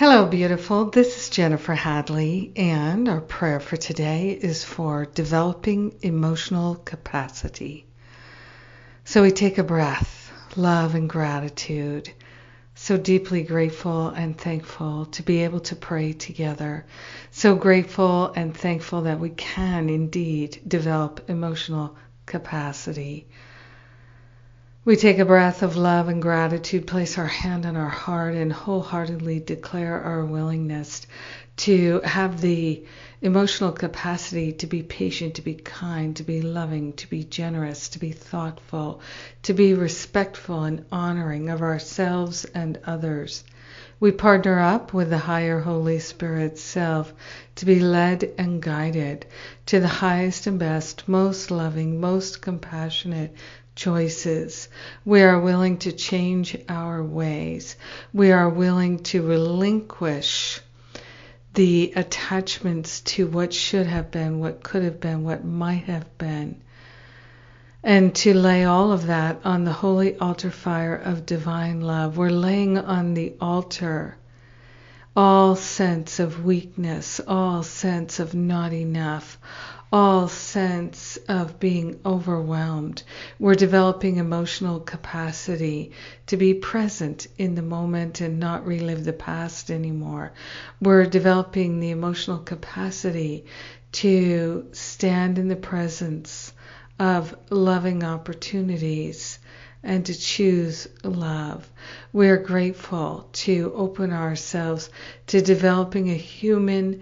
Hello, beautiful. This is Jennifer Hadley, and our prayer for today is for developing emotional capacity. So we take a breath, love and gratitude. So deeply grateful and thankful to be able to pray together. So grateful and thankful that we can indeed develop emotional capacity. We take a breath of love and gratitude, place our hand on our heart, and wholeheartedly declare our willingness to have the emotional capacity to be patient, to be kind, to be loving, to be generous, to be thoughtful, to be respectful and honoring of ourselves and others. We partner up with the higher Holy Spirit self to be led and guided to the highest and best, most loving, most compassionate, choices. We are willing to change our ways. We are willing to relinquish the attachments to what should have been, what could have been, what might have been, and to lay all of that on the holy altar fire of divine love. We're laying on the altar all sense of weakness, all sense of not enough, all sense of being overwhelmed. We're developing emotional capacity to be present in the moment and not relive the past anymore. We're developing the emotional capacity to stand in the presence of loving opportunities and to choose love. We're grateful to open ourselves to developing a human,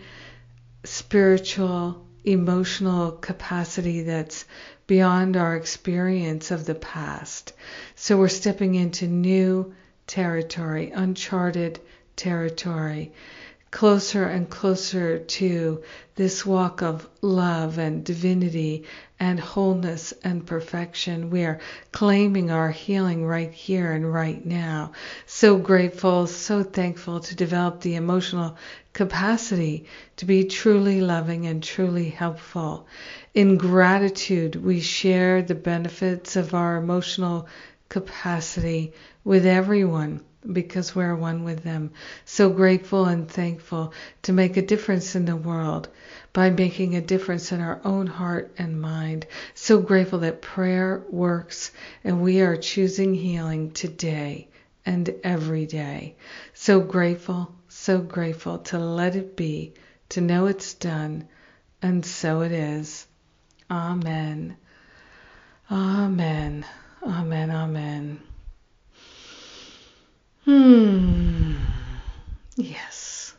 spiritual, emotional capacity that's beyond our experience of the past. So we're stepping into new territory, uncharted territory, closer and closer to this walk of love and divinity and wholeness and perfection. We are claiming our healing right here and right now. So grateful, so thankful to develop the emotional capacity to be truly loving and truly helpful. In gratitude, we share the benefits of our emotional capacity with everyone because we're one with them. So grateful and thankful to make a difference in the world by making a difference in our own heart and mind. So grateful that prayer works and we are choosing healing today and every day. So grateful, so grateful to let it be, to know it's done, and so it is. Amen. Amen. Amen. Amen. Hmm. Yes.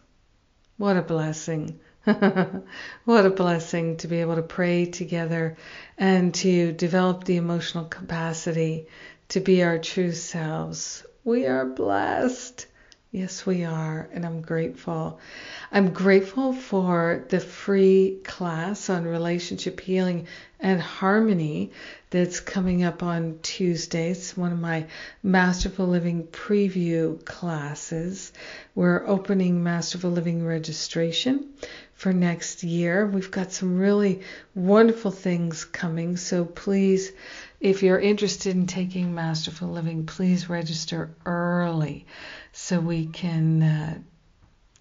What a blessing. what a blessing to be able to pray together and to develop the emotional capacity to be our true selves. We are blessed. Yes, we are, and I'm grateful. I'm grateful for the free class on relationship healing and harmony that's coming up on Tuesdays, one of my Masterful Living preview classes. We're opening Masterful Living registration for next year. We've got some really wonderful things coming, so please, if you're interested in taking Masterful Living, please register early so we can uh,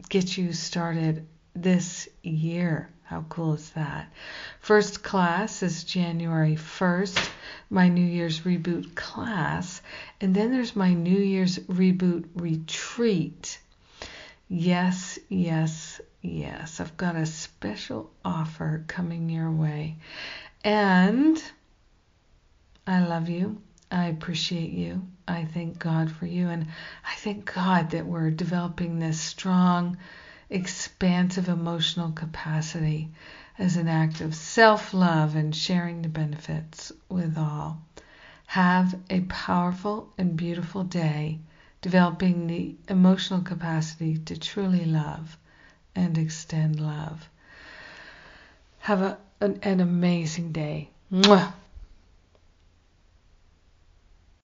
get you started this year. How cool is that? First class is January 1st, my New Year's Reboot class. And then there's my New Year's Reboot retreat. Yes, yes, yes. I've got a special offer coming your way. And I love you. I appreciate you. I thank God for you. And I thank God that we're developing this strong, expansive emotional capacity as an act of self love and sharing the benefits with all. Have a powerful and beautiful day, developing the emotional capacity to truly love and extend love. Have a, an, an amazing day. Mwah.